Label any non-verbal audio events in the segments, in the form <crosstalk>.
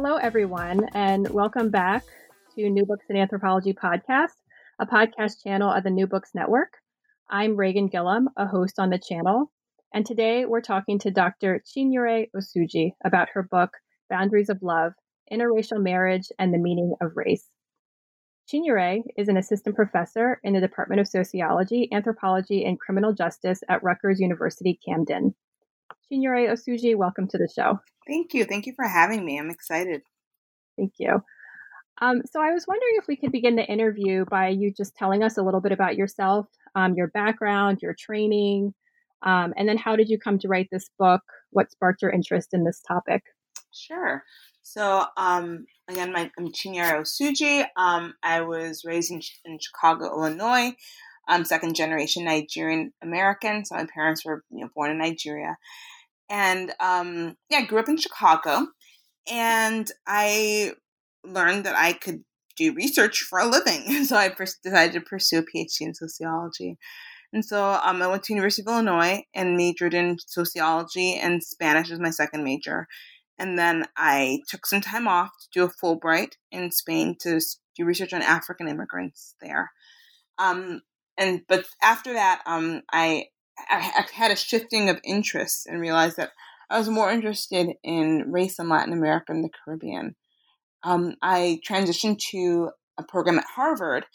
Hello, everyone, and welcome back to New Books in Anthropology podcast, a podcast channel of the New Books Network. I'm Reagan Gillum, a host on the channel, and today we're talking to Dr. Chinyere Osuji about her book, Boundaries of Love Interracial Marriage and the Meaning of Race. Chinyere is an assistant professor in the Department of Sociology, Anthropology, and Criminal Justice at Rutgers University Camden. Chinyere Osuji, welcome to the show. Thank you. Thank you for having me. I'm excited. Thank you. Um, so, I was wondering if we could begin the interview by you just telling us a little bit about yourself, um, your background, your training, um, and then how did you come to write this book? What sparked your interest in this topic? Sure. So, um, again, my, I'm Chinyere Osuji. Um, I was raised in, in Chicago, Illinois. I'm second generation Nigerian American, so my parents were you know, born in Nigeria and um, yeah, I grew up in Chicago, and I learned that I could do research for a living. <laughs> So I pers- decided to pursue a PhD in sociology. And so um, I went to University of Illinois and majored in sociology and Spanish as my second major. And then I took some time off to do a Fulbright in Spain to do research on African immigrants there. Um, and but after that, um, I I had a shifting of interests and realized that I was more interested in race in Latin America and the Caribbean. Um, I transitioned to a program at Harvard,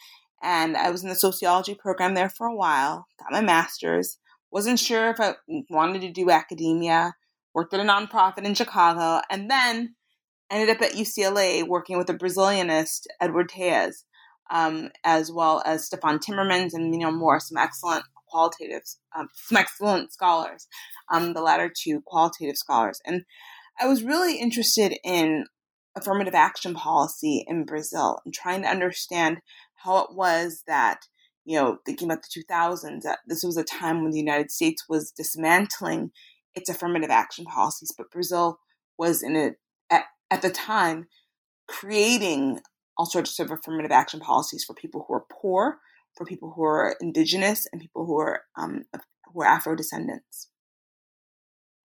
and I was in the sociology program there for a while. Got my master's. Wasn't sure if I wanted to do academia. Worked at a nonprofit in Chicago, and then ended up at UCLA working with a Brazilianist, Edward Telles, um, as well as Stefan Timmermans and Mignon Moore, some excellent qualitative, um, some excellent scholars, um, the latter two qualitative scholars. And I was really interested in affirmative action policy in Brazil and trying to understand how it was that, you know, thinking about the 2000s, that this was a time when the United States was dismantling its affirmative action policies, but Brazil was in it at, at the time creating all sorts of affirmative action policies for people who are poor, for people who are indigenous and people who are um, who are Afro descendants.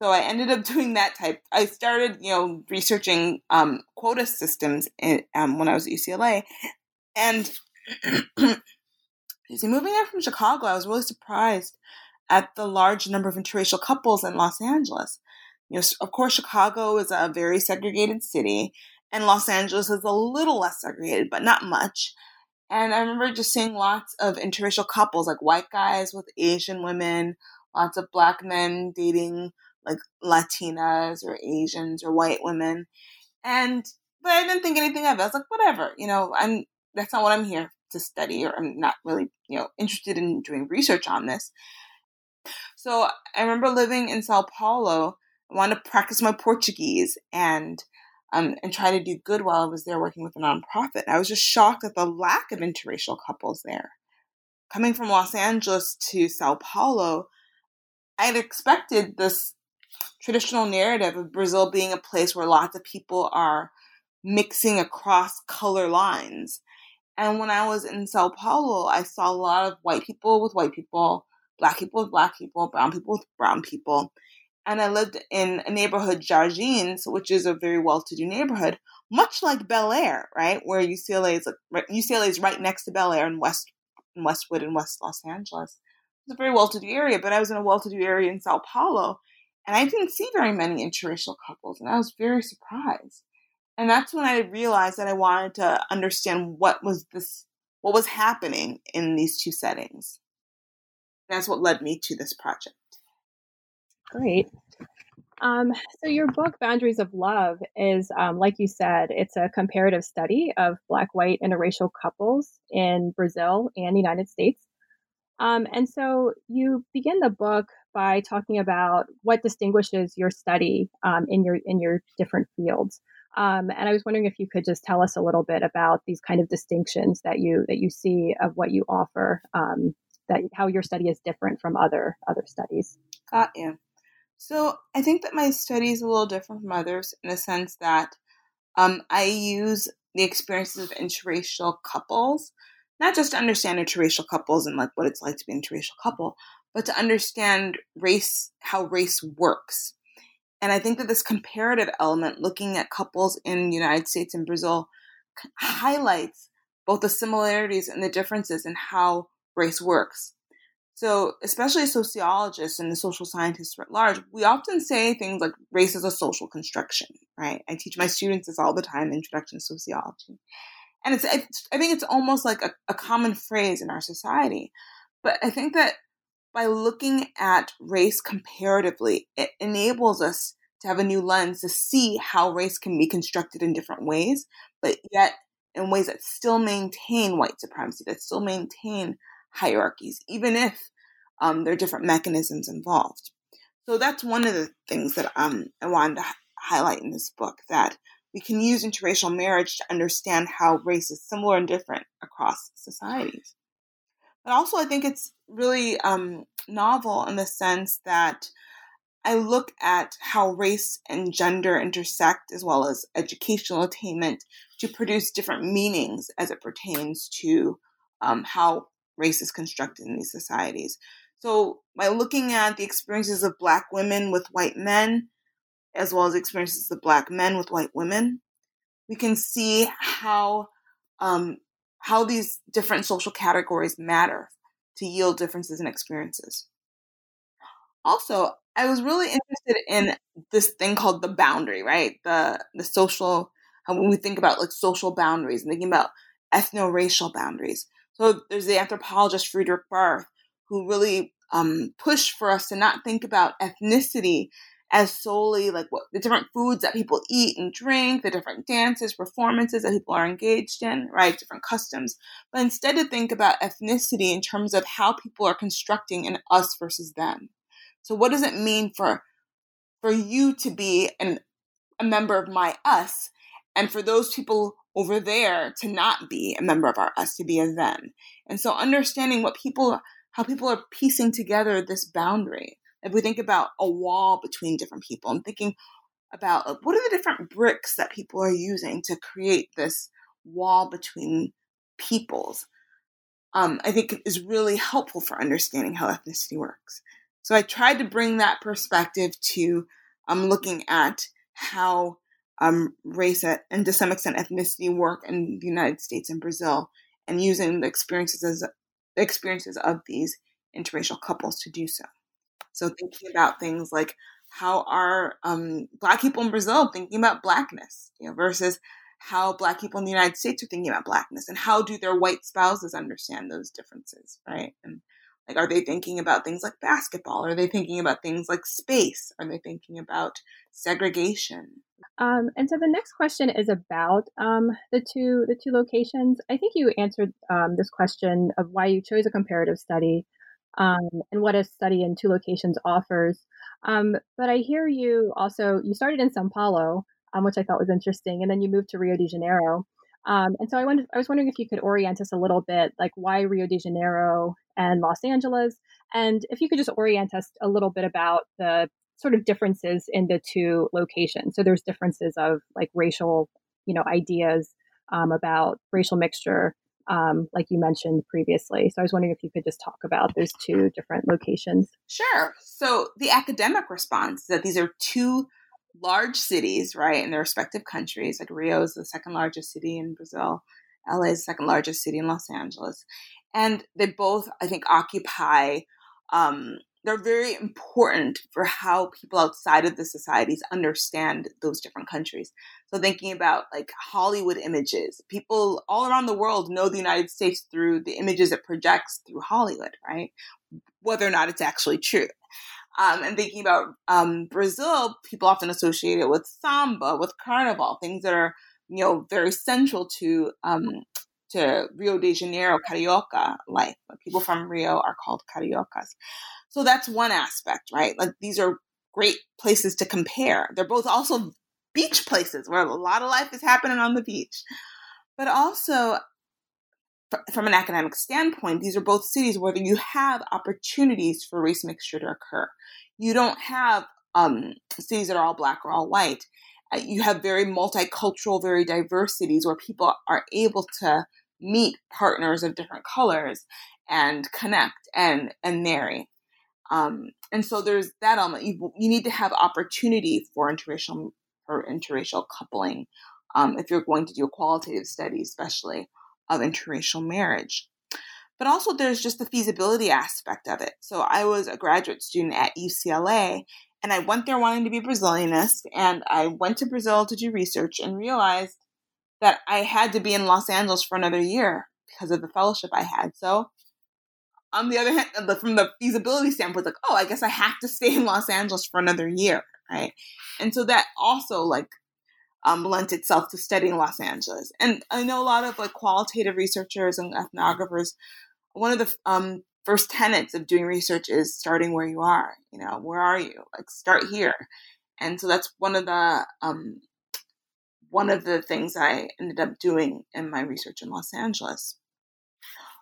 So I ended up <laughs> doing that type. I started, you know, researching um, quota systems in, um, when I was at UCLA, and <clears throat> see, moving there from Chicago, I was really surprised at the large number of interracial couples in Los Angeles. You know, of course, Chicago is a very segregated city, and Los Angeles is a little less segregated, but not much. And I remember just seeing lots of interracial couples, like white guys with Asian women, lots of black men dating like Latinas or Asians or white women. And but I didn't think anything of it. I was like, whatever, you know, I'm that's not what I'm here to study, or I'm not really, you know, interested in doing research on this. So I remember living in Sao Paulo. I wanted to practice my Portuguese and um, and try to do good while I was there working with a nonprofit. I was just shocked at the lack of interracial couples there. Coming from Los Angeles to Sao Paulo, I had expected this traditional narrative of Brazil being a place where lots of people are mixing across color lines. And when I was in Sao Paulo, I saw a lot of white people with white people, black people with black people, brown people with brown people and I lived in a neighborhood, Jardins, which is a very well-to-do neighborhood, much like Bel Air, right, where UCLA is UCLA is right next to Bel Air in West in Westwood in West Los Angeles. It's a very well-to-do area, but I was in a well-to-do area in Sao Paulo, and I didn't see very many interracial couples, and I was very surprised. And that's when I realized that I wanted to understand what was this, what was happening in these two settings. And that's what led me to this project. Great. Um, so your book, Boundaries of Love, is um, like you said, it's a comparative study of Black, white, interracial couples in Brazil and the United States. Um, and so you begin the book by talking about what distinguishes your study um, in your in your different fields. Um, and I was wondering if you could just tell us a little bit about these kind of distinctions that you that you see of what you offer, um, that how your study is different from other other studies. You. So I think that my study is a little different from others in the sense that um, I use the experiences of interracial couples, not just to understand interracial couples and like what it's like to be an interracial couple, but to understand race, how race works. And I think that this comparative element, looking at couples in the United States and Brazil, highlights both the similarities and the differences in how race works. So, especially sociologists and the social scientists at large, we often say things like race is a social construction, right? I teach my students this all the time, Introduction to Sociology. And it's, it's I think it's almost like a, a common phrase in our society. But I think that by looking at race comparatively, it enables us to have a new lens to see how race can be constructed in different ways, but yet in ways that still maintain white supremacy, that still maintain hierarchies, even if um, there are different mechanisms involved. So that's one of the things that um, I wanted to h- highlight in this book that we can use interracial marriage to understand how race is similar and different across societies. But also, I think it's really um, novel in the sense that I look at how race and gender intersect as well as educational attainment to produce different meanings as it pertains to um, how race is constructed in these societies. So, by looking at the experiences of Black women with white men, as well as experiences of Black men with white women, we can see how um, how these different social categories matter to yield differences in experiences. Also, I was really interested in this thing called the boundary, right? The the social when we think about like social boundaries and thinking about ethno-racial boundaries. So there's the anthropologist Fredrik Barth, who really um, pushed for us to not think about ethnicity as solely like what the different foods that people eat and drink, the different dances, performances that people are engaged in, right? Different customs, but instead to think about ethnicity in terms of how people are constructing an us versus them. So what does it mean for for you to be an, a member of my us and for those people over there to not be a member of our us, to be a them. And so understanding what people, how people are piecing together this boundary. If we think about a wall between different people and thinking about what are the different bricks that people are using to create this wall between peoples, um, I think is really helpful for understanding how ethnicity works. So I tried to bring that perspective to um, looking at how um, race and to some extent ethnicity work in the United States and Brazil, and using the experiences as experiences of these interracial couples to do so. So thinking about things like how are um, Black people in Brazil thinking about Blackness, you know, versus how Black people in the United States are thinking about Blackness, and how do their white spouses understand those differences, right? And like, are they thinking about things like basketball? Are they thinking about things like space? Are they thinking about segregation? Um, and so the next question is about um, the two the two locations. I think you answered um, this question of why you chose a comparative study um, and what a study in two locations offers. Um, but I hear you also you started in São Paulo, um, which I thought was interesting, and then you moved to Rio de Janeiro. and so I, wondered, I was wondering if you could orient us a little bit, like why Rio de Janeiro and Los Angeles, and if you could just orient us a little bit about the sort of differences in the two locations. So there's differences of like racial, you know, ideas um, about racial mixture, um, like you mentioned previously. So I was wondering if you could just talk about those two different locations. Sure. So the academic response is that these are two large cities, right, in their respective countries. Like Rio is the second largest city in Brazil. LA is the second largest city in Los Angeles. And they both, I think, occupy um, they're very important for how people outside of the societies understand those different countries. So thinking about like Hollywood images, people all around the world know the United States through the images it projects through Hollywood, right? Whether or not it's actually true. Um, and thinking about um, Brazil, people often associate it with samba, with carnival, things that are you know very central to um, to Rio de Janeiro carioca life. People from Rio are called cariocas. So that's one aspect, right? Like these are great places to compare. They're both also beach places where a lot of life is happening on the beach. But also, from an academic standpoint, these are both cities where you have opportunities for race mixture to occur. You don't have um, cities that are all black or all white. Uh, you have very multicultural, very diverse cities where people are able to meet partners of different colors and connect and and marry. Um, and so there's that element. You, you need to have opportunity for interracial for interracial coupling um, if you're going to do a qualitative study, especially of interracial marriage. But also, there's just the feasibility aspect of it. So I was a graduate student at UCLA, and I went there wanting to be Brazilianist, and I went to Brazil to do research and realized that I had to be in Los Angeles for another year because of the fellowship I had. So on the other hand, from the feasibility standpoint, like, oh, I guess I have to stay in Los Angeles for another year, right? And so that also like um, lent itself to studying Los Angeles. And I know a lot of like qualitative researchers and ethnographers. One of the um, first tenets of doing research is starting where you are. You know, where are you? Like, start here. And so that's one of the um, one of the things I ended up doing in my research in Los Angeles.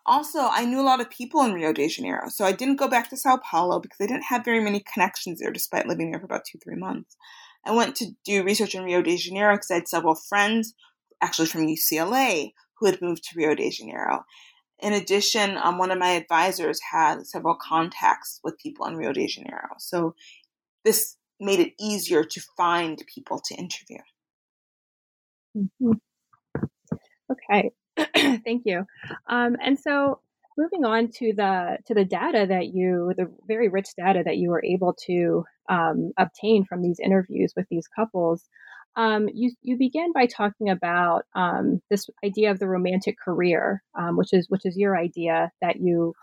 Also, I knew a lot of people in Rio de Janeiro, so I didn't go back to Sao Paulo because I didn't have very many connections there despite living there for about two, three months. I went to do research in Rio de Janeiro because I had several friends, actually from UCLA, who had moved to Rio de Janeiro. In addition, um, one of my advisors had several contacts with people in Rio de Janeiro. So this made it easier to find people to interview. Mm-hmm. Okay, <clears throat> thank you. Um, and so moving on to the to the data that you the very rich data that you were able to um, obtain from these interviews with these couples um, you you begin by talking about um, this idea of the romantic career um, which is which is your idea that you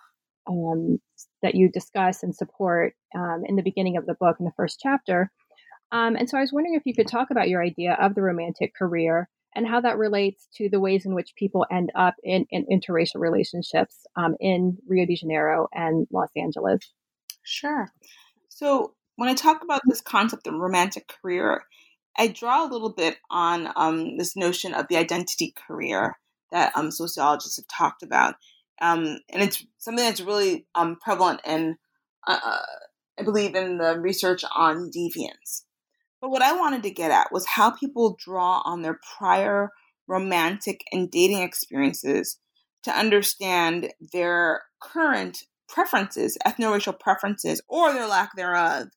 um, that you discuss and support um, in the beginning of the book in the first chapter and so i was wondering if you could talk about your idea of the romantic career and how that relates to the ways in which people end up in, in interracial relationships um, in Rio de Janeiro and Los Angeles. Sure. So when I talk about this concept of romantic career, I draw a little bit on um, this notion of the identity career that um, sociologists have talked about. Um, and it's something that's really um, prevalent in, uh, I believe, in the research on deviance. But what I wanted to get at was how people draw on their prior romantic and dating experiences to understand their current preferences, ethno-racial preferences, or their lack thereof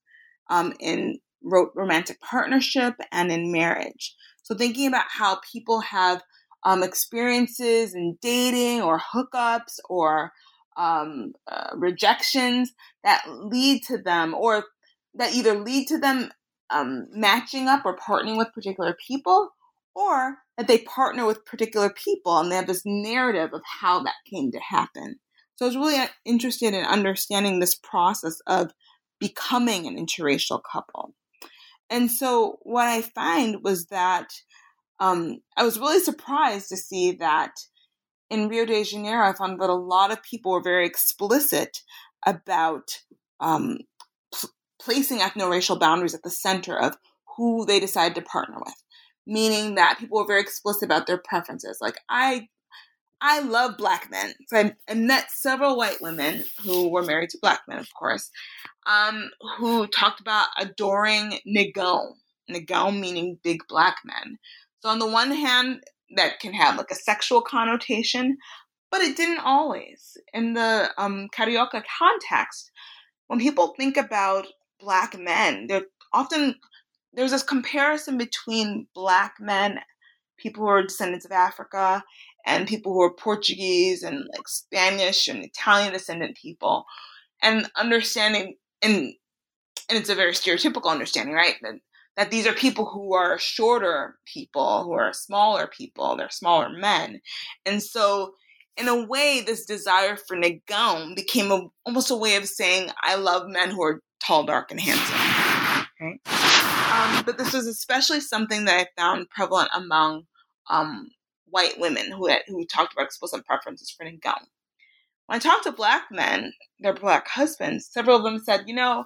um, in ro- romantic partnership and in marriage. So thinking about how people have um, experiences in dating or hookups or um, uh, rejections that lead to them or that either lead to them um, matching up or partnering with particular people, or that they partner with particular people and they have this narrative of how that came to happen. So I was really uh, interested in understanding this process of becoming an interracial couple. And so what I find was that um, I was really surprised to see that in Rio de Janeiro, I found that a lot of people were very explicit about um, placing ethno-racial boundaries at the center of who they decide to partner with meaning that people were very explicit about their preferences. Like i i love black men so I, I met several white women who were married to black men of course um, who talked about adoring negão negão meaning big black men. So on the one hand that can have like a sexual connotation but it didn't always. In the um, carioca context when people think about black men. They're often there's this comparison between black men, people who are descendants of Africa, and people who are Portuguese and like Spanish and Italian descendant people, and understanding and and it's a very stereotypical understanding, right? That that these are people who are shorter people, who are smaller people, they're smaller men, and so in a way, this desire for negão became a, almost a way of saying, I love men who are tall, dark, and handsome. Um, but this was especially something that I found prevalent among um, white women who had, who talked about explicit preferences for negão. When I talked to black men, their black husbands, several of them said, you know,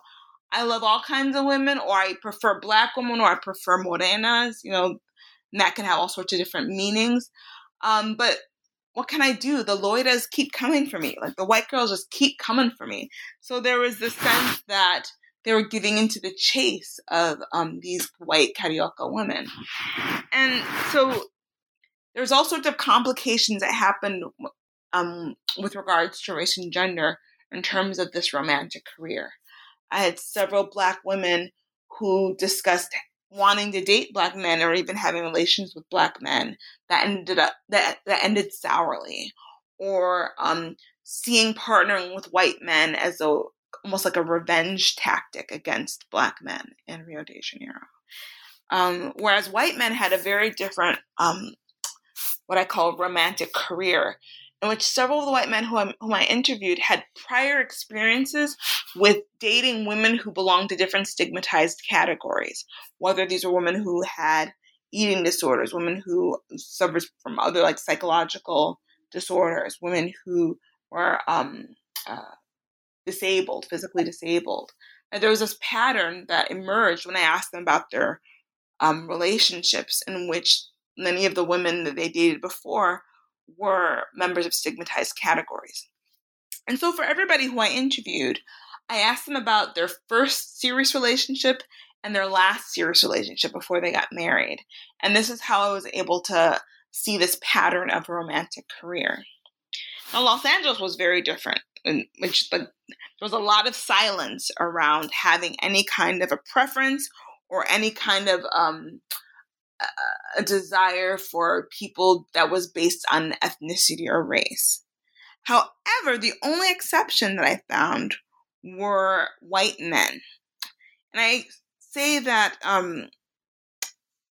I love all kinds of women, or I prefer black women, or I prefer morenas. You know, and that can have all sorts of different meanings. Um, but what can I do? The loiras keep coming for me. Like the white girls just keep coming for me. So there was this sense that they were giving into the chase of um, these white carioca women. And so there's all sorts of complications that happened um, with regards to race and gender in terms of this romantic career. I had several black women who discussed wanting to date black men or even having relations with black men that ended up that that ended sourly or um, seeing partnering with white men as a almost like a revenge tactic against black men in Rio de Janeiro. Um, whereas white men had a very different, um, what I call romantic career in which several of the white men whom I interviewed had prior experiences with dating women who belonged to different stigmatized categories, whether these were women who had eating disorders, women who suffered from other like psychological disorders, women who were um, uh, disabled, physically disabled. And there was this pattern that emerged when I asked them about their um, relationships in which many of the women that they dated before were members of stigmatized categories. And so, for everybody who I interviewed, I asked them about their first serious relationship and their last serious relationship before they got married. And this is how I was able to see this pattern of a romantic career. Now, Los Angeles was very different, in which the, there was a lot of silence around having any kind of a preference or any kind of um, a desire for people that was based on ethnicity or race. However, the only exception that I found were white men. And I say that, um,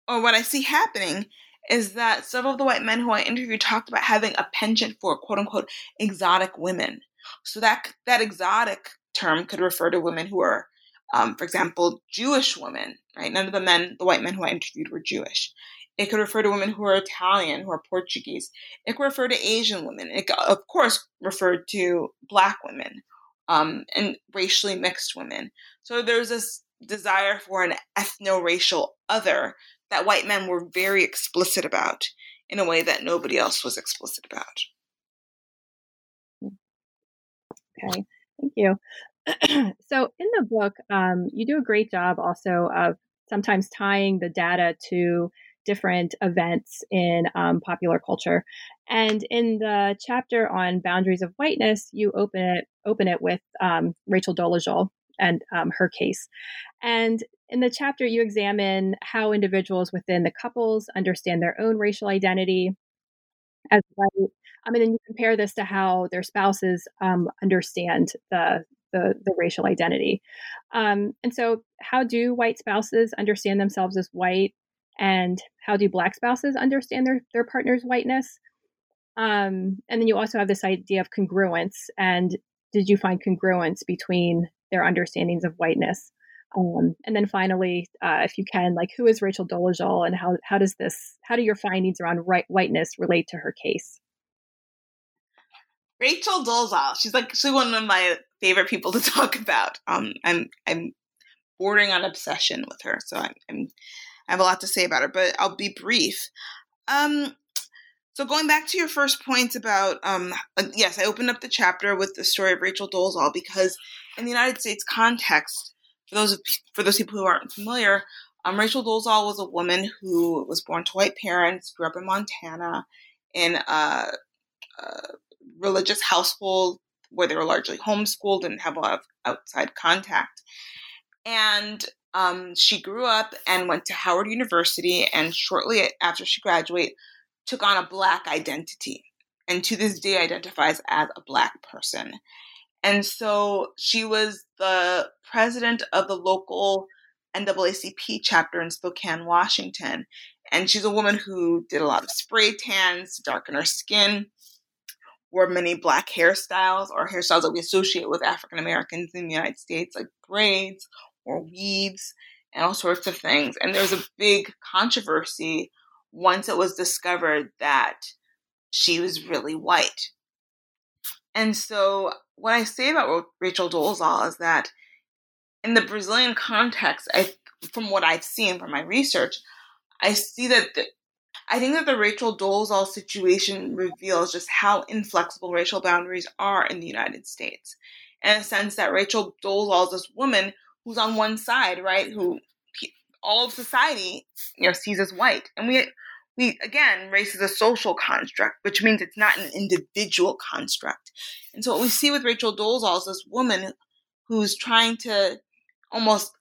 or what I see happening is that several of the white men who I interviewed talked about having a penchant for quote unquote exotic women. So that that exotic term could refer to women who are um, for example, Jewish women, right? None of the men, the white men who I interviewed were Jewish. It could refer to women who are Italian, who are Portuguese. It could refer to Asian women. It, of course, referred to Black women um, and racially mixed women. So there's this desire for an ethno-racial other that white men were very explicit about in a way that nobody else was explicit about. Okay, thank you. <clears throat> so in the book, um, you do a great job also of sometimes tying the data to different events in um, popular culture. And in the chapter on boundaries of whiteness, you open it open it with um, Rachel Dolezal and um, her case. And in the chapter, you examine how individuals within the couples understand their own racial identity as white. I mean, and you compare this to how their spouses um, understand the the, the racial identity. Um, and so, how do white spouses understand themselves as white? And how do black spouses understand their, their partner's whiteness? Um, and then you also have this idea of congruence. And did you find congruence between their understandings of whiteness? Um, and then finally, uh, if you can, like who is Rachel Dolezal and how, how does this, how do your findings around right, whiteness relate to her case? Rachel Dolezal. She's like she's one of my favorite people to <laughs> talk about. Um, I'm I'm bordering on obsession with her, so I'm, I'm I have a lot to say about her, but I'll be brief. Um, so going back to your first point about um, yes, I opened up the chapter with the story of Rachel Dolezal because in the United States context, for those for those people who aren't familiar, um, Rachel Dolezal was a woman who was born to white parents, grew up in Montana, in a, a religious household where they were largely homeschooled and have a lot of outside contact. And um, she grew up and went to Howard University, and shortly after she graduated, took on a black identity, and to this day identifies as a black person. And so she was the president of the local NAACP chapter in Spokane, Washington. And she's a woman who did a lot of spray tans to darken her skin wore many black hairstyles or hairstyles that we associate with African Americans in the United States, like braids or weaves and all sorts of things. And there was a big controversy once it was discovered that she was really white. And so, what I say about Rachel Dolezal is that in the Brazilian context, I, from what I've seen from my research, I see that the, I think that the Rachel Dolezal situation reveals just how inflexible racial boundaries are in the United States. In a sense that Rachel Dolezal is this woman who's on one side, right? Who all of society, you know, sees as white. And we we again, race is a social construct, which means it's not an individual construct. And so what we see with Rachel Dolezal is this woman who's trying to almost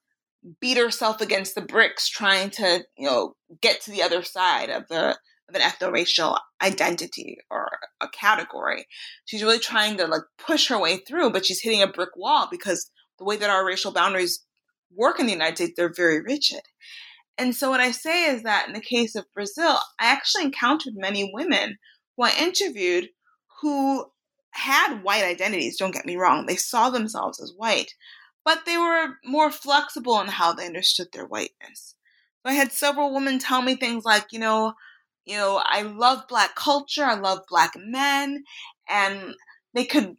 beat herself against the bricks trying to you know get to the other side of the of an ethno-racial identity or a category. She's really trying to like push her way through but she's hitting a brick wall because the way that our racial boundaries work in the united states they're very rigid. And so what i say is that in the case of brazil i actually encountered many women who i interviewed who had white identities don't get me wrong. They saw themselves as white but they were more flexible in how they understood their whiteness. So I had several women tell me things like, you know, you know, I love black culture, I love black men, and they could,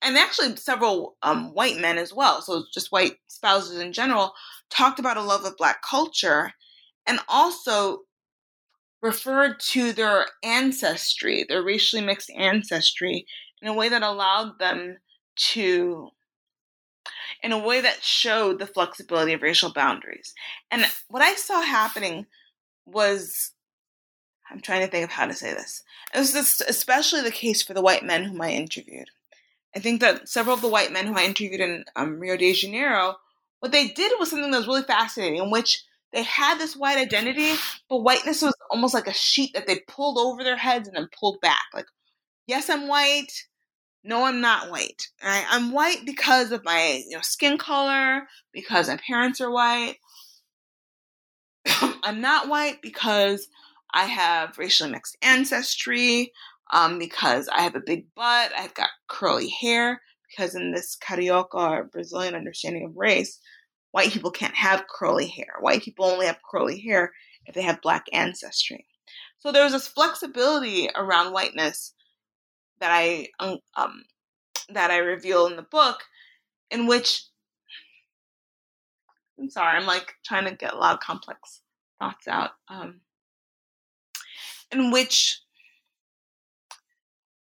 and actually several um, white men as well, so just white spouses in general, talked about a love of black culture, and also referred to their ancestry, their racially mixed ancestry, in a way that allowed them to in a way that showed the flexibility of racial boundaries. And what I saw happening was I'm trying to think of how to say this. It was this, especially the case for the white men whom I interviewed. I think that several of the white men who I interviewed in um, Rio de Janeiro, what they did was something that was really fascinating, in which they had this white identity, but whiteness was almost like a sheet that they pulled over their heads and then pulled back. Like, yes, I'm white. No, I'm not white. Right? I'm white because of my you know, skin color, because my parents are white. <coughs> I'm not white because I have racially mixed ancestry, um, because I have a big butt, I've got curly hair, because in this Carioca or Brazilian understanding of race, white people can't have curly hair. White people only have curly hair if they have black ancestry. So there's this flexibility around whiteness that I um, um, that I reveal in the book, in which I'm sorry, I'm like trying to get a lot of complex thoughts out. Um, in which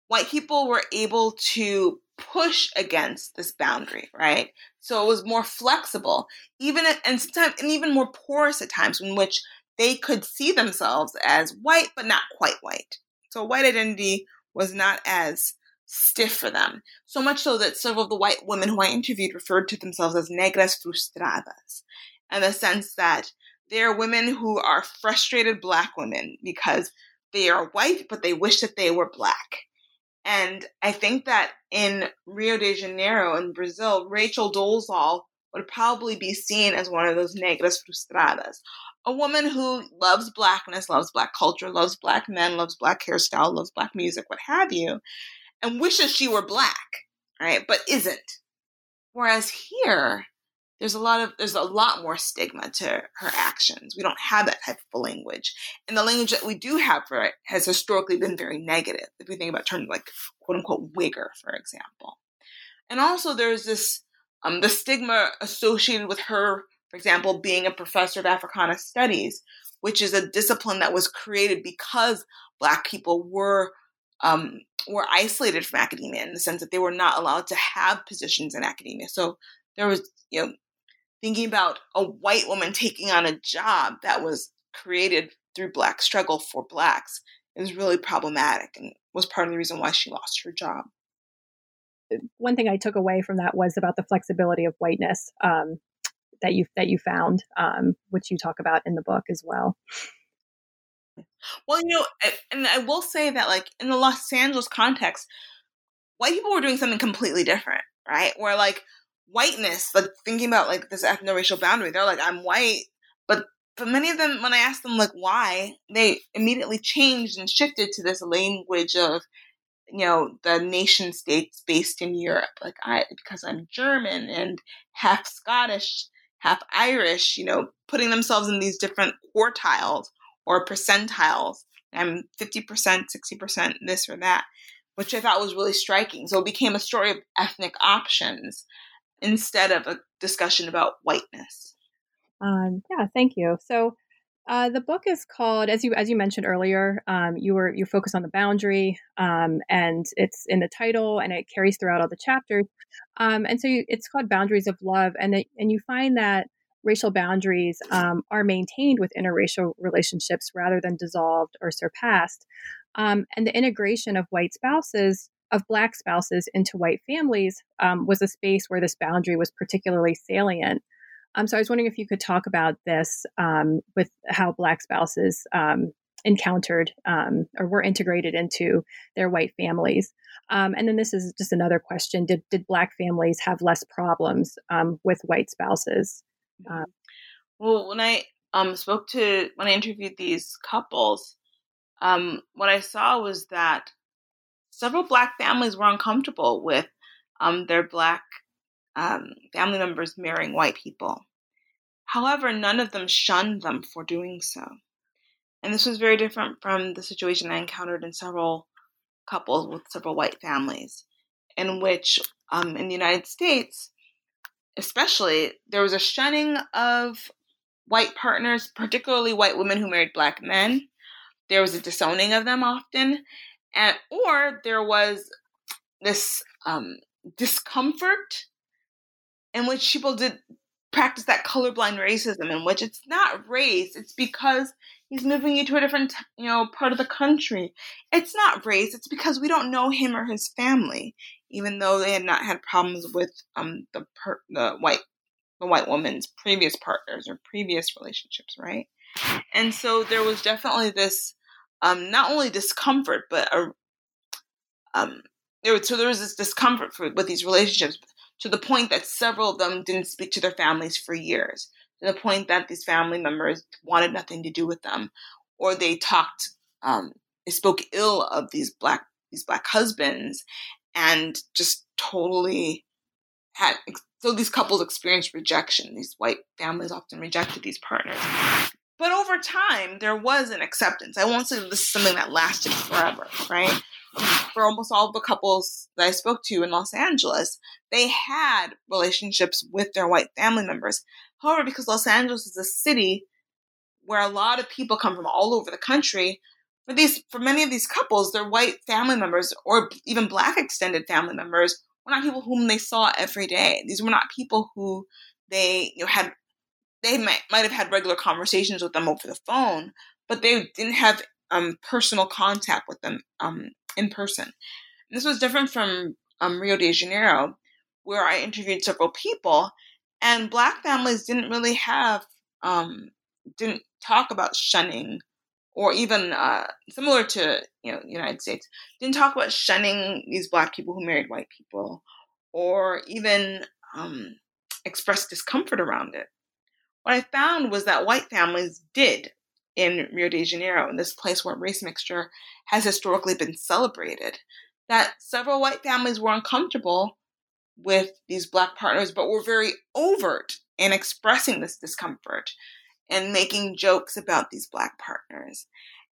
white people were able to push against this boundary, right? So it was more flexible, even and sometimes and even more porous at times, in which they could see themselves as white but not quite white. So white identity was not as stiff for them. So much so that several of the white women who I interviewed referred to themselves as negras frustradas, in the sense that they're women who are frustrated black women because they are white, but they wish that they were black. And I think that in Rio de Janeiro in Brazil, Rachel Dolezal would probably be seen as one of those negras frustradas, a woman who loves blackness, loves black culture, loves black men, loves black hairstyle, loves black music, what have you, and wishes she were black, right? But isn't. Whereas here, there's a lot of there's a lot more stigma to her actions. We don't have that type of language, and the language that we do have for it has historically been very negative. If we think about terms like quote unquote wigger, for example, and also there's this um, the stigma associated with her for example, being a professor of Africana studies, which is a discipline that was created because Black people were um, were isolated from academia in the sense that they were not allowed to have positions in academia. So there was, you know, thinking about a white woman taking on a job that was created through Black struggle for Blacks is really problematic and was part of the reason why she lost her job. One thing I took away from that was about the flexibility of whiteness. Um, that you that you found, um, which you talk about in the book as well. Well, you know, and I will say that, like in the Los Angeles context, white people were doing something completely different, right? Where like whiteness, like thinking about like this ethno-racial boundary, they're like, I'm white, but for many of them, when I asked them like why, they immediately changed and shifted to this language of you know the nation states based in Europe, like I because I'm German and half Scottish half Irish, you know, putting themselves in these different quartiles or percentiles. I'm 50%, 60% this or that, which I thought was really striking. So it became a story of ethnic options instead of a discussion about whiteness. Um, yeah, thank you. So uh, the book is called, as you as you mentioned earlier, um, you were you focus on the boundary, um, and it's in the title, and it carries throughout all the chapters. Um, and so you, it's called Boundaries of Love, and it, and you find that racial boundaries um, are maintained with interracial relationships rather than dissolved or surpassed, um, and the integration of white spouses of black spouses into white families um, was a space where this boundary was particularly salient. Um, so I was wondering if you could talk about this um, with how Black spouses um, encountered um, or were integrated into their white families. Um, and then this is just another question: Did did Black families have less problems um, with white spouses? well, when I spoke to when I interviewed these couples, what I saw was that several Black families were uncomfortable with their Black um, family members marrying white people. However, none of them shunned them for doing so. And this was very different from the situation I encountered in several couples with several white families, in which, um, in the United States, especially, there was a shunning of white partners, particularly white women who married black men. There was a disowning of them often, and or there was this um, discomfort in which people did practice that colorblind racism in which it's not race it's because he's moving you to a different you know part of the country. It's not race it's because we don't know him or his family even though they had not had problems with um the per- the white the white woman's previous partners or previous relationships right? And so there was definitely this um not only discomfort but a um there was, so there was this discomfort for, with these relationships to the point that several of them didn't speak to their families for years, to the point that these family members wanted nothing to do with them, or they talked, um, they spoke ill of these black these black husbands, and just totally had. So these couples experienced rejection. These white families often rejected these partners. But over time, there was an acceptance. I won't say this is something that lasted forever, right? For almost all the couples that I spoke to in Los Angeles, they had relationships with their white family members. However, because Los Angeles is a city where a lot of people come from all over the country, for these for many of these couples, their white family members or even black extended family members were not people whom they saw every day. These were not people who they you know had they might, might have had regular conversations with them over the phone, but they didn't have um, personal contact with them um, in person. And this was different from um, Rio de Janeiro, where I interviewed several people, and Black families didn't really have, um, didn't talk about shunning, or even uh, similar to you know United States, didn't talk about shunning these Black people who married white people, or even um, express discomfort around it. What I found was that white families did in Rio de Janeiro, in this place where race mixture has historically been celebrated, that several white families were uncomfortable with these black partners, but were very overt in expressing this discomfort and making jokes about these black partners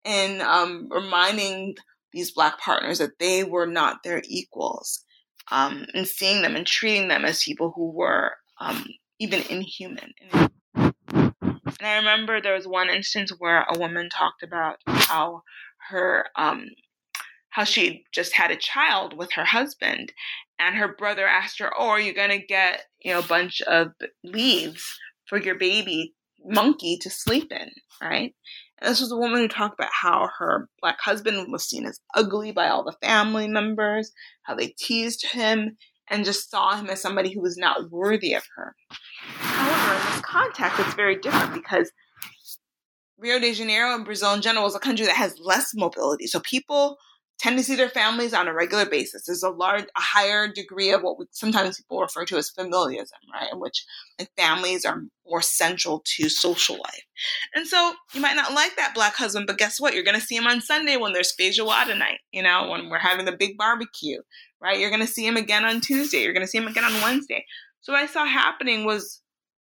and um, reminding these black partners that they were not their equals um, and seeing them and treating them as people who were um, even inhuman. I remember there was one instance where a woman talked about how her um how she just had a child with her husband and her brother asked her, "Oh, are you going to get, you know, a bunch of leaves for your baby monkey to sleep in?" Right? And this was a woman who talked about how her black husband was seen as ugly by all the family members, how they teased him, and just saw him as somebody who was not worthy of her. However, in this context, it's very different because Rio de Janeiro and Brazil in general is a country that has less mobility. So people tend to see their families on a regular basis. There's a large, a higher degree of what we, sometimes people refer to as familialism, right? In which like families are more central to social life. And so you might not like that black husband, but guess what? You're going to see him on Sunday when there's feijoada night, you know, when we're having the big barbecue, right? You're going to see him again on Tuesday. You're going to see him again on Wednesday. So what I saw happening was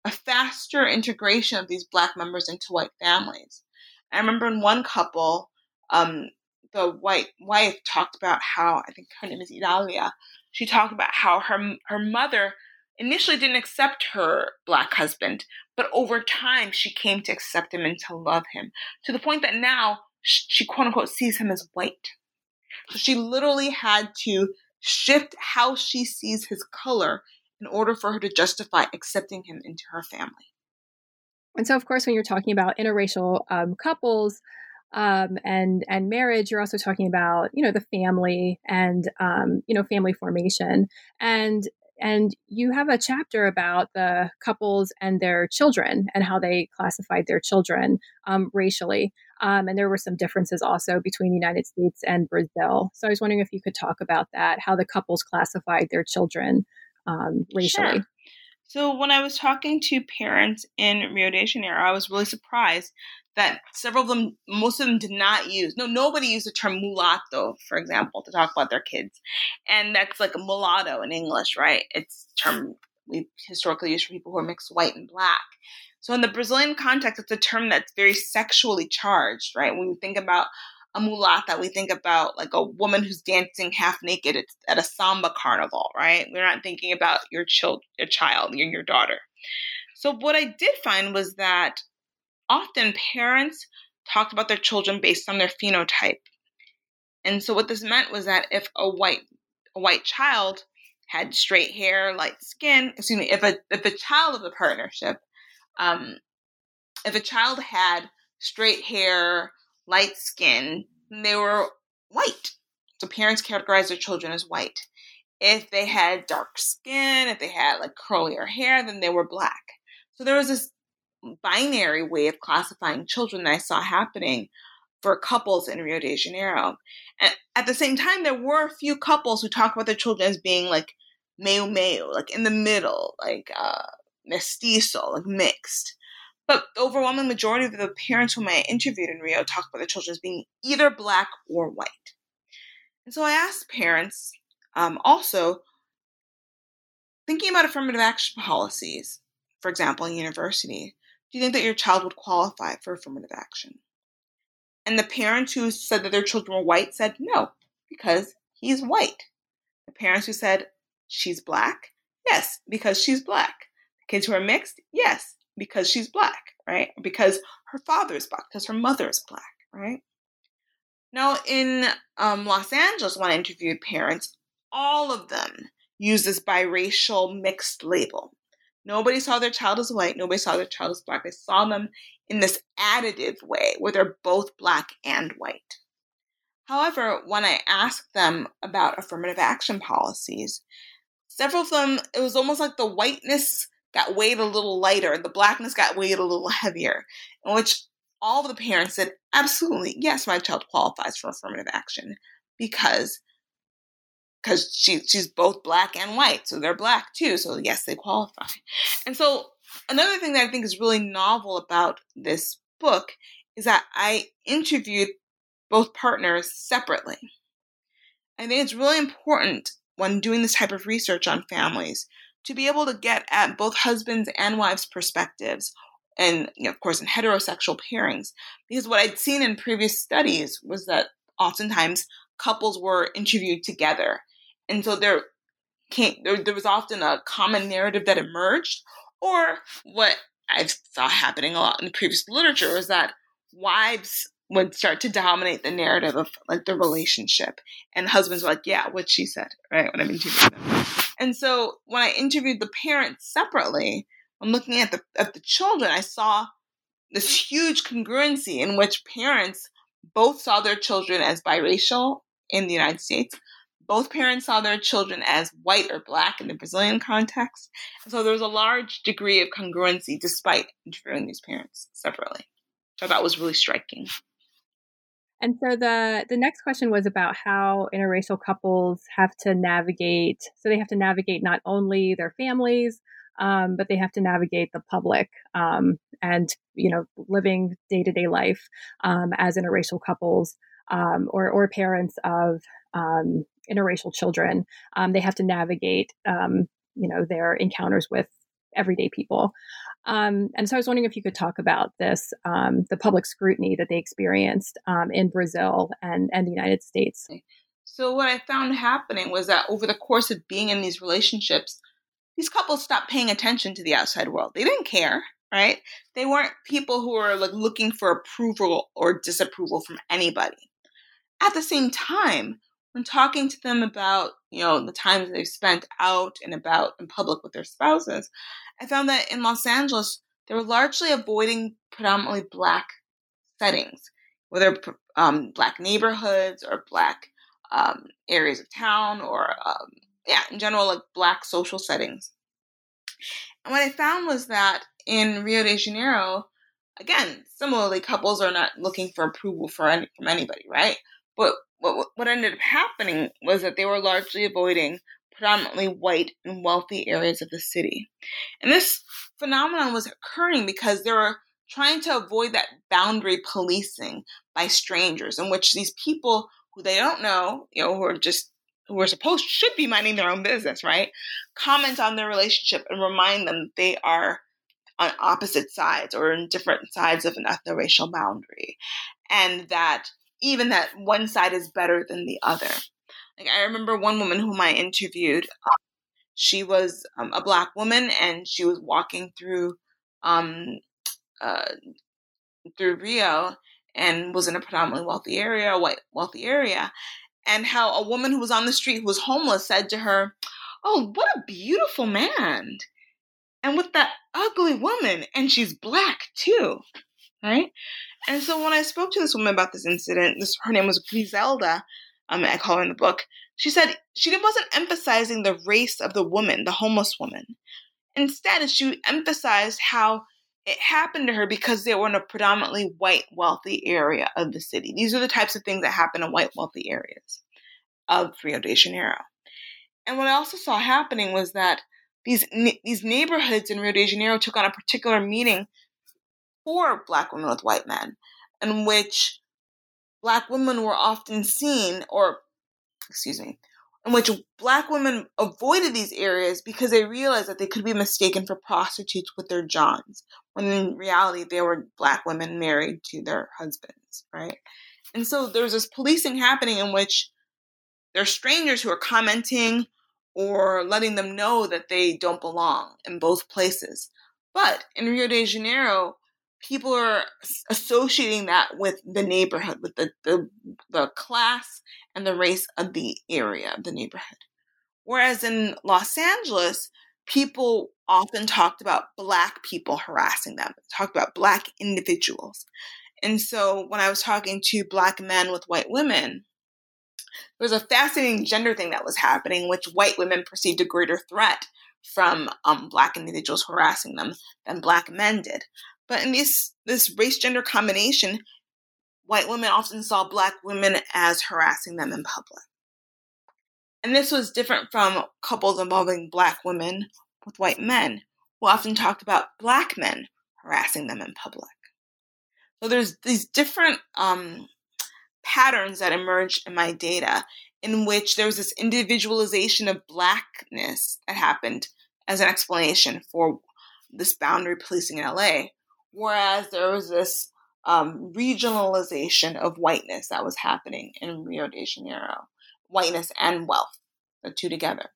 a faster integration of these black members into white families. I remember in one couple, um, the white wife talked about how I think her name is Idalia. She talked about how her her mother initially didn't accept her black husband, but over time she came to accept him and to love him to the point that now she quote unquote sees him as white. So she literally had to shift how she sees his color in order for her to justify accepting him into her family. And so, of course, when you're talking about interracial um, couples um, and and marriage, you're also talking about you know the family and um, you know family formation. And and you have a chapter about the couples and their children and how they classified their children um, racially. Um, and there were some differences also between the United States and Brazil. So I was wondering if you could talk about that, how the couples classified their children um, racially. Sure. So when I was talking to parents in Rio de Janeiro, I was really surprised that several of them, most of them did not use, no, nobody used the term mulatto, for example, to talk about their kids. And that's like a mulatto in English, right? It's a term we historically use for people who are mixed white and black. So in the Brazilian context, it's a term that's very sexually charged, right? When we think about a mulata, we think about like a woman who's dancing half naked at a samba carnival, right? We're not thinking about your child, your child, your, your daughter. So what I did find was that often parents talked about their children based on their phenotype. And so what this meant was that if a white a white child had straight hair, light skin, excuse me, if a if a child of the partnership, um, if a child had straight hair, light skin, they were white. So parents categorized their children as white. If they had dark skin, if they had like curlier hair, then they were black. So there was this binary way of classifying children that I saw happening for couples in Rio de Janeiro. And at the same time, there were a few couples who talked about their children as being like meio meio, like in the middle, like uh, mestizo, like mixed. But the overwhelming majority of the parents whom I interviewed in Rio talked about their children as being either black or white. And so I asked parents um, also, thinking about affirmative action policies, for example, in university, do you think that your child would qualify for affirmative action? And the parents who said that their children were white said no, because he's white. The parents who said she's black, yes, because she's black. The kids who are mixed, yes, because she's black, right? Because her father is black, because her mother is black, right? Now, in um, Los Angeles, when I interviewed parents, all of them use this biracial mixed label. Nobody saw their child as white, nobody saw their child as black. They saw them in this additive way where they're both black and white. However, when I asked them about affirmative action policies, several of them, it was almost like the whiteness got weighed a little lighter, the blackness got weighed a little heavier, in which all the parents said, absolutely, yes, my child qualifies for affirmative action because because she she's both black and white, so they're black too. So yes, they qualify. And so another thing that I think is really novel about this book is that I interviewed both partners separately. I think it's really important when doing this type of research on families to be able to get at both husbands and wives' perspectives, and you know, of course in heterosexual pairings, because what I'd seen in previous studies was that oftentimes couples were interviewed together, and so there came there, there was often a common narrative that emerged, or what I saw happening a lot in the previous literature was that wives would start to dominate the narrative of like the relationship, and husbands were like, "Yeah, what she said," right? When I'm interviewing them. And so when I interviewed the parents separately, I'm looking at the at the children, I saw this huge congruency in which parents both saw their children as biracial in the United States. Both parents saw their children as white or black in the Brazilian context. So there was a large degree of congruency despite interviewing these parents separately, which I thought was really striking. And so the the next question was about how interracial couples have to navigate. So they have to navigate not only their families, um, but they have to navigate the public um, and you know living day to day life um, as interracial couples um, or or parents of um, interracial children. Um, they have to navigate you know their encounters with everyday people. Um, and so I was wondering if you could talk about this, um, the public scrutiny that they experienced um, in Brazil and, and the United States. So, what I found happening was that over the course of being in these relationships, these couples stopped paying attention to the outside world. They didn't care, right? They weren't people who were like looking for approval or disapproval from anybody. At the same time, when talking to them about, you know, the times they've spent out and about in public with their spouses, I found that in Los Angeles, they were largely avoiding predominantly black settings, whether um, black neighborhoods or black um, areas of town or um, yeah, in general, like black social settings. And what I found was that in Rio de Janeiro, again, similarly, couples are not looking for approval for any, from anybody, right? But what, what ended up happening was that they were largely avoiding predominantly white and wealthy areas of the city. And this phenomenon was occurring because they were trying to avoid that boundary policing by strangers, in which these people who they don't know, you know, who are just who are supposed should be minding their own business, right? Comment on their relationship and remind them they are on opposite sides or in different sides of an ethno-racial boundary, and that even that one side is better than the other. Like I remember one woman whom I interviewed. Um, she was um, a black woman, and she was walking through um, uh, through Rio, and was in a predominantly wealthy area, white wealthy area, and how a woman who was on the street who was homeless said to her, "Oh, what a beautiful man." And with that ugly woman, and she's black too, right? And so when I spoke to this woman about this incident, this her name was Griselda, um, I call her in the book. She said she wasn't emphasizing the race of the woman, the homeless woman. Instead, she emphasized how it happened to her because they were in a predominantly white, wealthy area of the city. These are the types of things that happen in white, wealthy areas of Rio de Janeiro. And what I also saw happening was that these these neighborhoods in Rio de Janeiro took on a particular meaning for black women with white men, in which black women were often seen, or excuse me, in which black women avoided these areas because they realized that they could be mistaken for prostitutes with their johns, when in reality they were black women married to their husbands, right? And so there's this policing happening in which there are strangers who are commenting or letting them know that they don't belong in both places. But in Rio de Janeiro, people are associating that with the neighborhood, with the, the, the class and the race of the area of the neighborhood. Whereas in Los Angeles, people often talked about black people harassing them, talked about black individuals. And so when I was talking to black men with white women, there was a fascinating gender thing that was happening, which white women perceived a greater threat from um, black individuals harassing them than black men did. But in this this race gender combination, white women often saw black women as harassing them in public. And this was different from couples involving black women with white men, who often talked about black men harassing them in public. So there's these different um, patterns that emerged in my data in which there was this individualization of blackness that happened as an explanation for this boundary policing in LA, whereas there was this um, regionalization of whiteness that was happening in Rio de Janeiro, whiteness and wealth, the two together.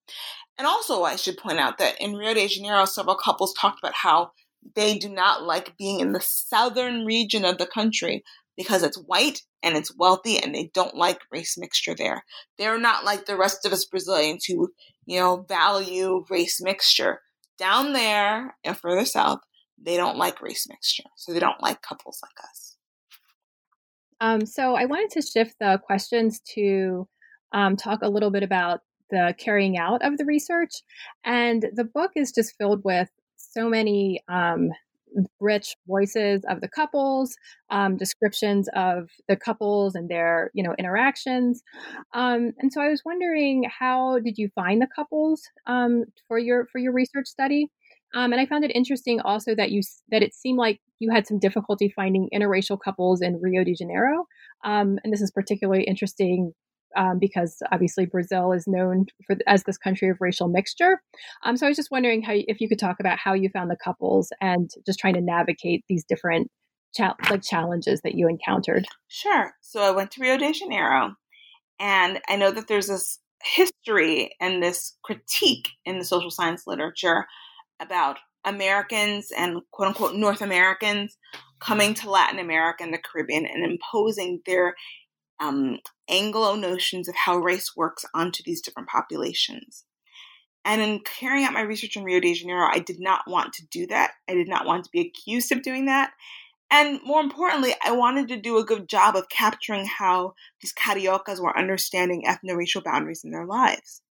And also, I should point out that in Rio de Janeiro, several couples talked about how they do not like being in the southern region of the country because it's white and it's wealthy and they don't like race mixture there. They're not like the rest of us Brazilians who, you know, value race mixture. Down there and further south, they don't like race mixture. So they don't like couples like us. Um, so I wanted to shift the questions to um, talk a little bit about the carrying out of the research. And the book is just filled with so many um, rich voices of the couples, um, descriptions of the couples and their you know interactions. Um, and so I was wondering, how did you find the couples um, for your for your research study? Um, and I found it interesting also that you that it seemed like you had some difficulty finding interracial couples in Rio de Janeiro. Um, and this is particularly interesting um, because obviously Brazil is known for as this country of racial mixture. Um, so I was just wondering how if you could talk about how you found the couples and just trying to navigate these different cha- like challenges that you encountered. Sure. So I went to Rio de Janeiro, and I know that there's this history and this critique in the social science literature about Americans and quote unquote North Americans coming to Latin America and the Caribbean and imposing their um, Anglo notions of how race works onto these different populations. And in carrying out my research in Rio de Janeiro, I did not want to do that. I did not want to be accused of doing that. And more importantly, I wanted to do a good job of capturing how these cariocas were understanding ethno-racial boundaries in their lives.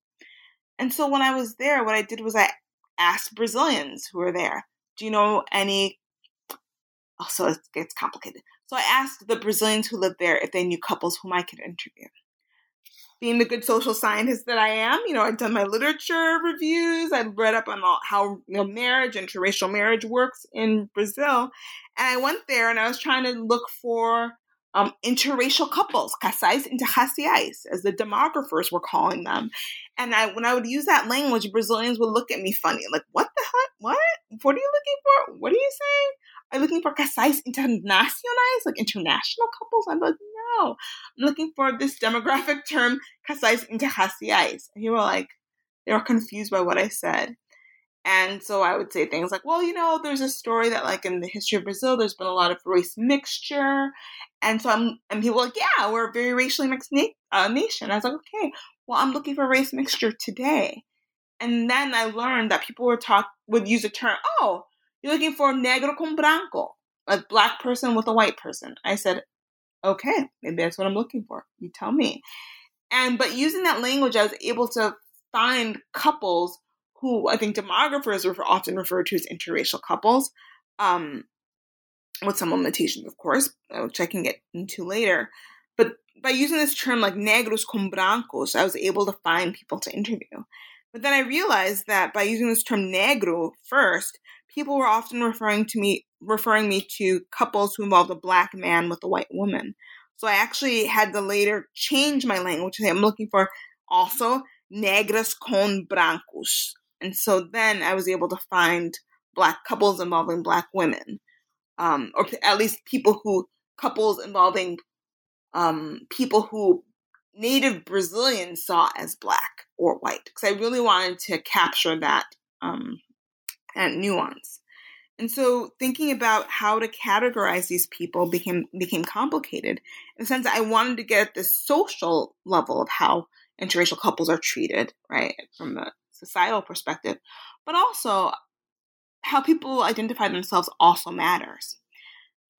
And so when I was there, what I did was I asked Brazilians who were there, do you know any oh, also it gets complicated. So I asked the Brazilians who lived there if they knew couples whom I could interview being the good social scientist that I am, you know, I've done my literature reviews. I've read up on all, how you know marriage, interracial marriage works in Brazil, and I went there and I was trying to look for um, interracial couples, casais interraciais, as the demographers were calling them. And I, when I would use that language, Brazilians would look at me funny, like, "What the heck? What? What are you looking for? What are you saying? Are you looking for casais internacionais, like international couples?" I'm like, "No, I'm looking for this demographic term, casais interraciais." And you were like, they were confused by what I said. And so I would say things like, well, you know, there's a story that like in the history of Brazil, there's been a lot of race mixture. And so I'm, and people like, yeah, we're a very racially mixed na- uh, nation. I was like, okay, well, I'm looking for race mixture today. And then I learned that people were talk would use a term, oh, you're looking for negro con branco, a black person with a white person. I said, okay, maybe that's what I'm looking for. You tell me. And but using that language, I was able to find couples who I think demographers are often referred to as interracial couples, um, with some limitations, of course, which I can get into later. But by using this term like negros con brancos, I was able to find people to interview. But then I realized that by using this term negro first, people were often referring to me referring me to couples who involved a black man with a white woman. So I actually had to later change my language. I'm looking for also negras con brancos, and so then I was able to find black couples involving black women, um, or at least people who couples involving um, people who native Brazilians saw as black or white, because I really wanted to capture that um, and nuance. And so thinking about how to categorize these people became became complicated in the sense that I wanted to get at the social level of how interracial couples are treated, right? From a societal perspective, but also how people identify themselves also matters.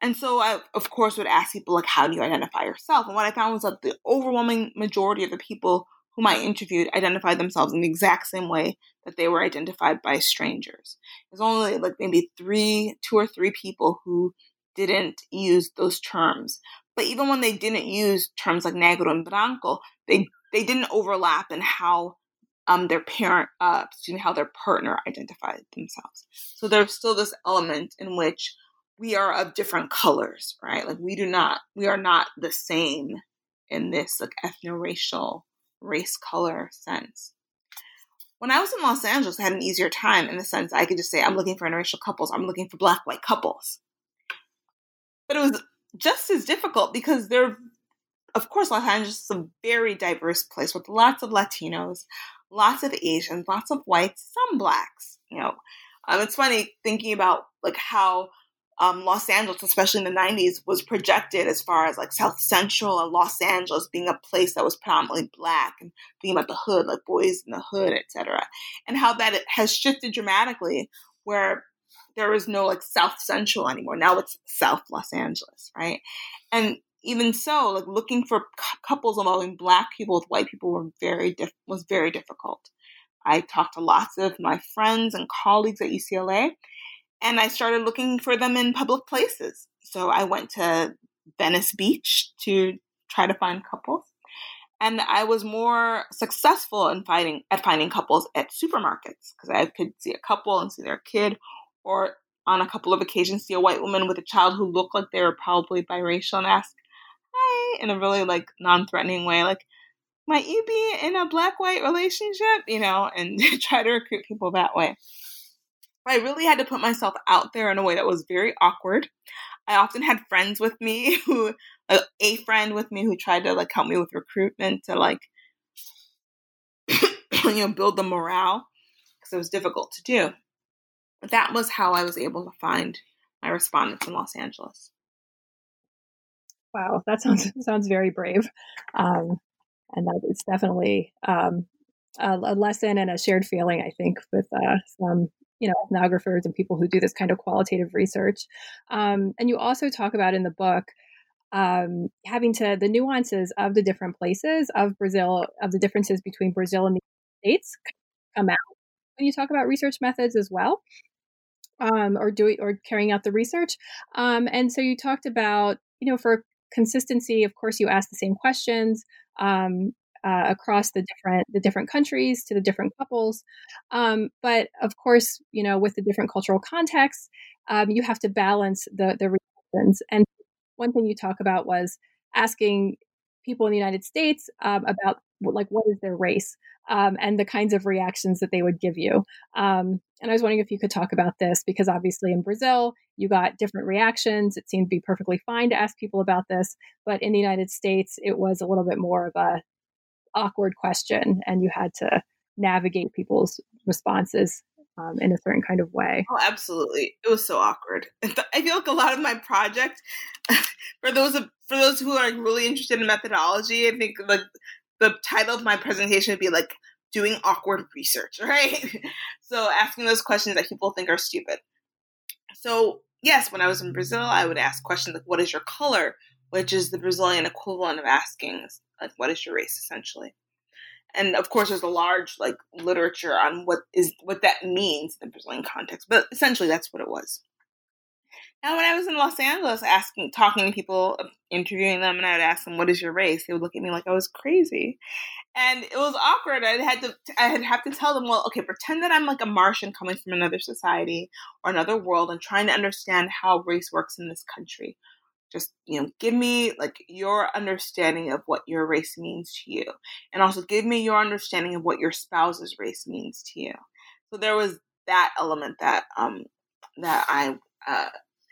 And so I, of course, would ask people, like, how do you identify yourself? And what I found was that the overwhelming majority of the people whom I interviewed identified themselves in the exact same way that they were identified by strangers. There's only like maybe three, two or three people who didn't use those terms. But even when they didn't use terms like negro and blanco, they, they didn't overlap in how um, their parent, uh, excuse me, how their partner identified themselves. So there's still this element in which we are of different colors, right? Like we do not, we are not the same in this like ethno-racial race color sense. When I was in Los Angeles, I had an easier time in the sense I could just say, I'm looking for interracial couples, I'm looking for black white couples. But it was just as difficult because there, of course, Los Angeles is a very diverse place with lots of Latinos, lots of Asians, lots of whites, some blacks. You know, um, it's funny thinking about like how um, Los Angeles, especially in the 90s, was projected as far as like South Central and Los Angeles being a place that was predominantly black and thinking about the hood, like boys in the hood, etc. And how that has shifted dramatically where there is no like South Central anymore. Now it's South Los Angeles, right? And even so, like looking for couples involving black people with white people were very diff- was very difficult. I talked to lots of my friends and colleagues at UCLA, and I started looking for them in public places. So I went to Venice Beach to try to find couples, and I was more successful in finding at finding couples at supermarkets because I could see a couple and see their kid, or on a couple of occasions see a white woman with a child who looked like they were probably biracial and ask, hi, in a really like non-threatening way, like, might you be in a black-white relationship? You know, and <laughs> try to recruit people that way. I really had to put myself out there in a way that was very awkward. I often had friends with me <laughs> who, a friend with me who tried to like help me with recruitment to like <coughs> you know, build the morale because it was difficult to do. But that was how I was able to find my respondents in Los Angeles. Wow, that sounds <laughs> sounds very brave, um, and that is definitely um, a, a, lesson and a shared feeling. I think with uh, some you know ethnographers and people who do this kind of qualitative research. Um, and you also talk about in the book um, having to the nuances of the different places of Brazil, of the differences between Brazil and the States come out when you talk about research methods as well. Um, or doing or carrying out the research. Um, and so you talked about, you know, for consistency, of course, you ask the same questions um, uh, across the different the different countries to the different couples. Um, but of course, you know, with the different cultural contexts, um, you have to balance the the reactions. And one thing you talk about was asking people in the United States um, about like what is their race um, and the kinds of reactions that they would give you. Um, and I was wondering if you could talk about this because obviously in Brazil you got different reactions. It seemed to be perfectly fine to ask people about this, but in the United States it was a little bit more of a awkward question, and you had to navigate people's responses um, in a certain kind of way. Oh, absolutely! It was so awkward. <laughs> I feel like a lot of my project, <laughs> for those of, for those who are really interested in methodology, I think like the title of my presentation would be like doing awkward research, <laughs> right? so asking those questions that people think are stupid. So yes, when I was in Brazil, I would ask questions like, "What is your color?" which is the Brazilian equivalent of asking like, "What is your race?" essentially and of course there's a large like literature on what is what that means in the Brazilian context. But essentially that's what it was. Now when I was in Los Angeles asking talking to people, interviewing them and I'd ask them, What is your race? They would look at me like I was crazy. And it was awkward. I had to I had have to tell them, well, okay, pretend that I'm like a Martian coming from another society or another world and trying to understand how race works in this country. Just you know give me like your understanding of what your race means to you. And also give me your understanding of what your spouse's race means to you. So there was that element that um that i uh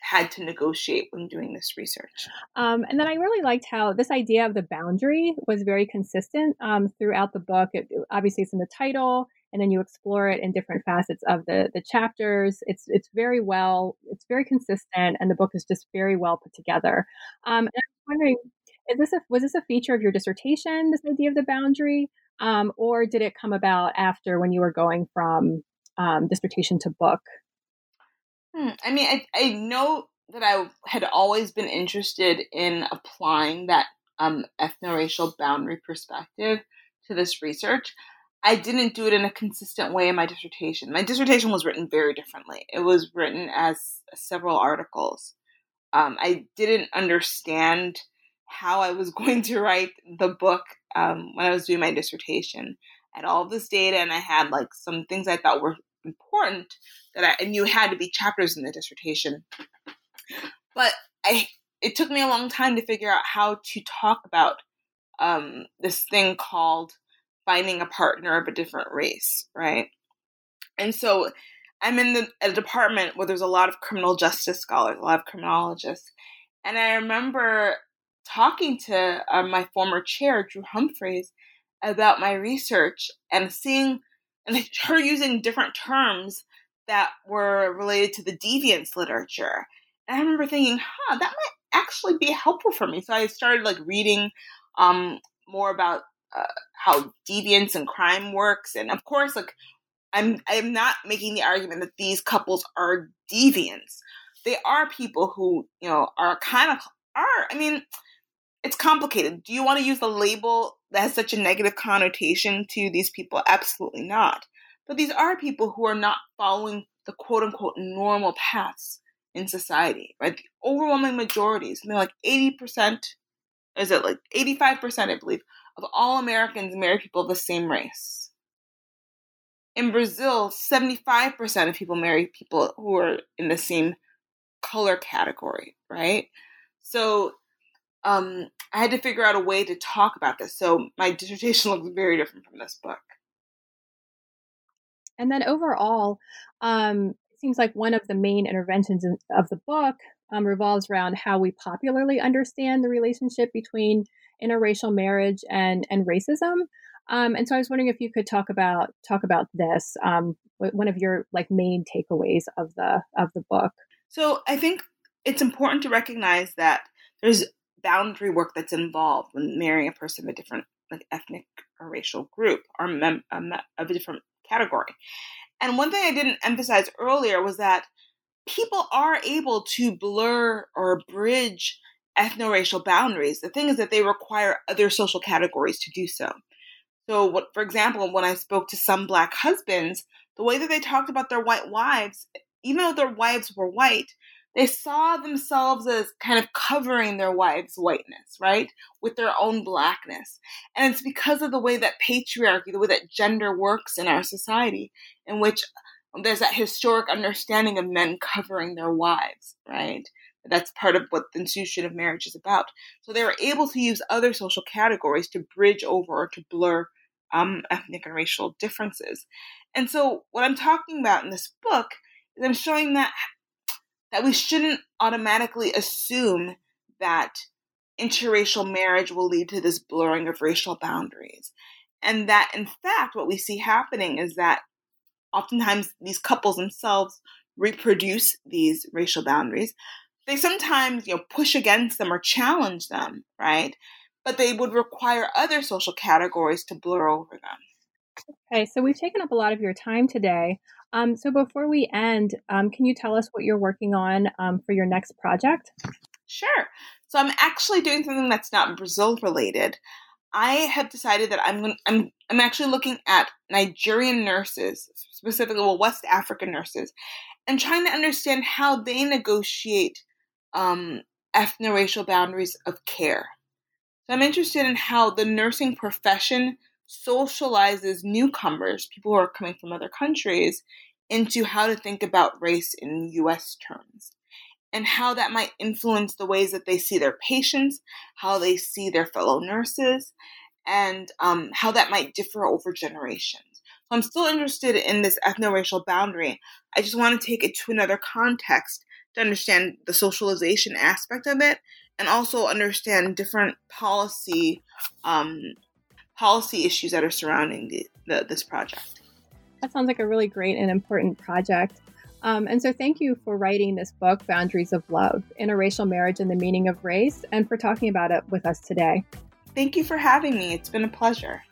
had to negotiate when doing this research. Um, and then I really liked how this idea of the boundary was very consistent um, throughout the book. It, obviously, it's in the title and then you explore it in different facets of the the chapters. It's it's very well, it's very consistent, and the book is just very well put together. Um, and I'm wondering, is this a was this a feature of your dissertation? This idea of the boundary, um, or did it come about after when you were going from um, dissertation to book? Hmm. I mean, I, I know that I had always been interested in applying that um, ethno-racial boundary perspective to this research. I didn't do it in a consistent way in my dissertation. My dissertation was written very differently. It was written as several articles. Um, I didn't understand how I was <laughs> going to write the book um, when I was doing my dissertation. I had all this data, and I had like some things I thought were important that I knew had to be chapters in the dissertation. But I, it took me a long time to figure out how to talk about um, this thing called finding a partner of a different race, right? And so I'm in the, a department where there's a lot of criminal justice scholars, a lot of criminologists. And I remember talking to uh, my former chair, Drew Humphries, about my research and seeing and her <laughs> using different terms that were related to the deviance literature. And I remember thinking, huh, that might actually be helpful for me. So I started like reading um, more about uh, how deviance and crime works, and of course, like I'm I'm not making the argument that these couples are deviants. They are people who you know are kind of are. I mean, it's complicated. Do you want to use the label that has such a negative connotation to these people? Absolutely not. But these are people who are not following the quote unquote normal paths in society, right? The overwhelming majority, something like 80%, is it like 85%, I believe, of all Americans marry people of the same race. In Brazil, 75% of people marry people who are in the same color category, right? So um, I had to figure out a way to talk about this. So my dissertation <laughs> looks very different from this book. And then overall, um, it seems like one of the main interventions in, of the book um, revolves around how we popularly understand the relationship between interracial marriage and and racism. Um, and so I was wondering if you could talk about talk about this, um, one of your like main takeaways of the of the book. So I think it's important to recognize that there's boundary work that's involved when marrying a person of a different like ethnic or racial group or mem- of a different category. And one thing I didn't emphasize earlier was that people are able to blur or bridge ethno-racial boundaries. The thing is that they require other social categories to do so. So, what, for example, when I spoke to some black husbands, the way that they talked about their white wives, even though their wives were white, they saw themselves as kind of covering their wives' whiteness, right? With their own blackness. And it's because of the way that patriarchy, the way that gender works in our society, in which there's that historic understanding of men covering their wives, right? That's part of what the institution of marriage is about. So they were able to use other social categories to bridge over or to blur um, ethnic and racial differences. And so what I'm talking about in this book is I'm showing that that we shouldn't automatically assume that interracial marriage will lead to this blurring of racial boundaries. And that, in fact, what we see happening is that oftentimes these couples themselves reproduce these racial boundaries. They sometimes, you know, push against them or challenge them, right? But they would require other social categories to blur over them. Okay, so we've taken up a lot of your time today. Um, so before we end, um, can you tell us what you're working on um, for your next project? Sure. So I'm actually doing something that's not Brazil related. I have decided that I'm going I'm I'm actually looking at Nigerian nurses, specifically well West African nurses, and trying to understand how they negotiate um, ethno-racial boundaries of care. So I'm interested in how the nursing profession socializes newcomers, people who are coming from other countries, into how to think about race in US terms and how that might influence the ways that they see their patients, how they see their fellow nurses, and um, how that might differ over generations. So I'm still interested in this ethno-racial boundary. I just want to take it to another context to understand the socialization aspect of it and also understand different policy um, policy issues that are surrounding the, the, this project. That sounds like a really great and important project. Um, and so, thank you for writing this book, Boundaries of Love Interracial Marriage and the Meaning of Race, and for talking about it with us today. Thank you for having me. It's been a pleasure.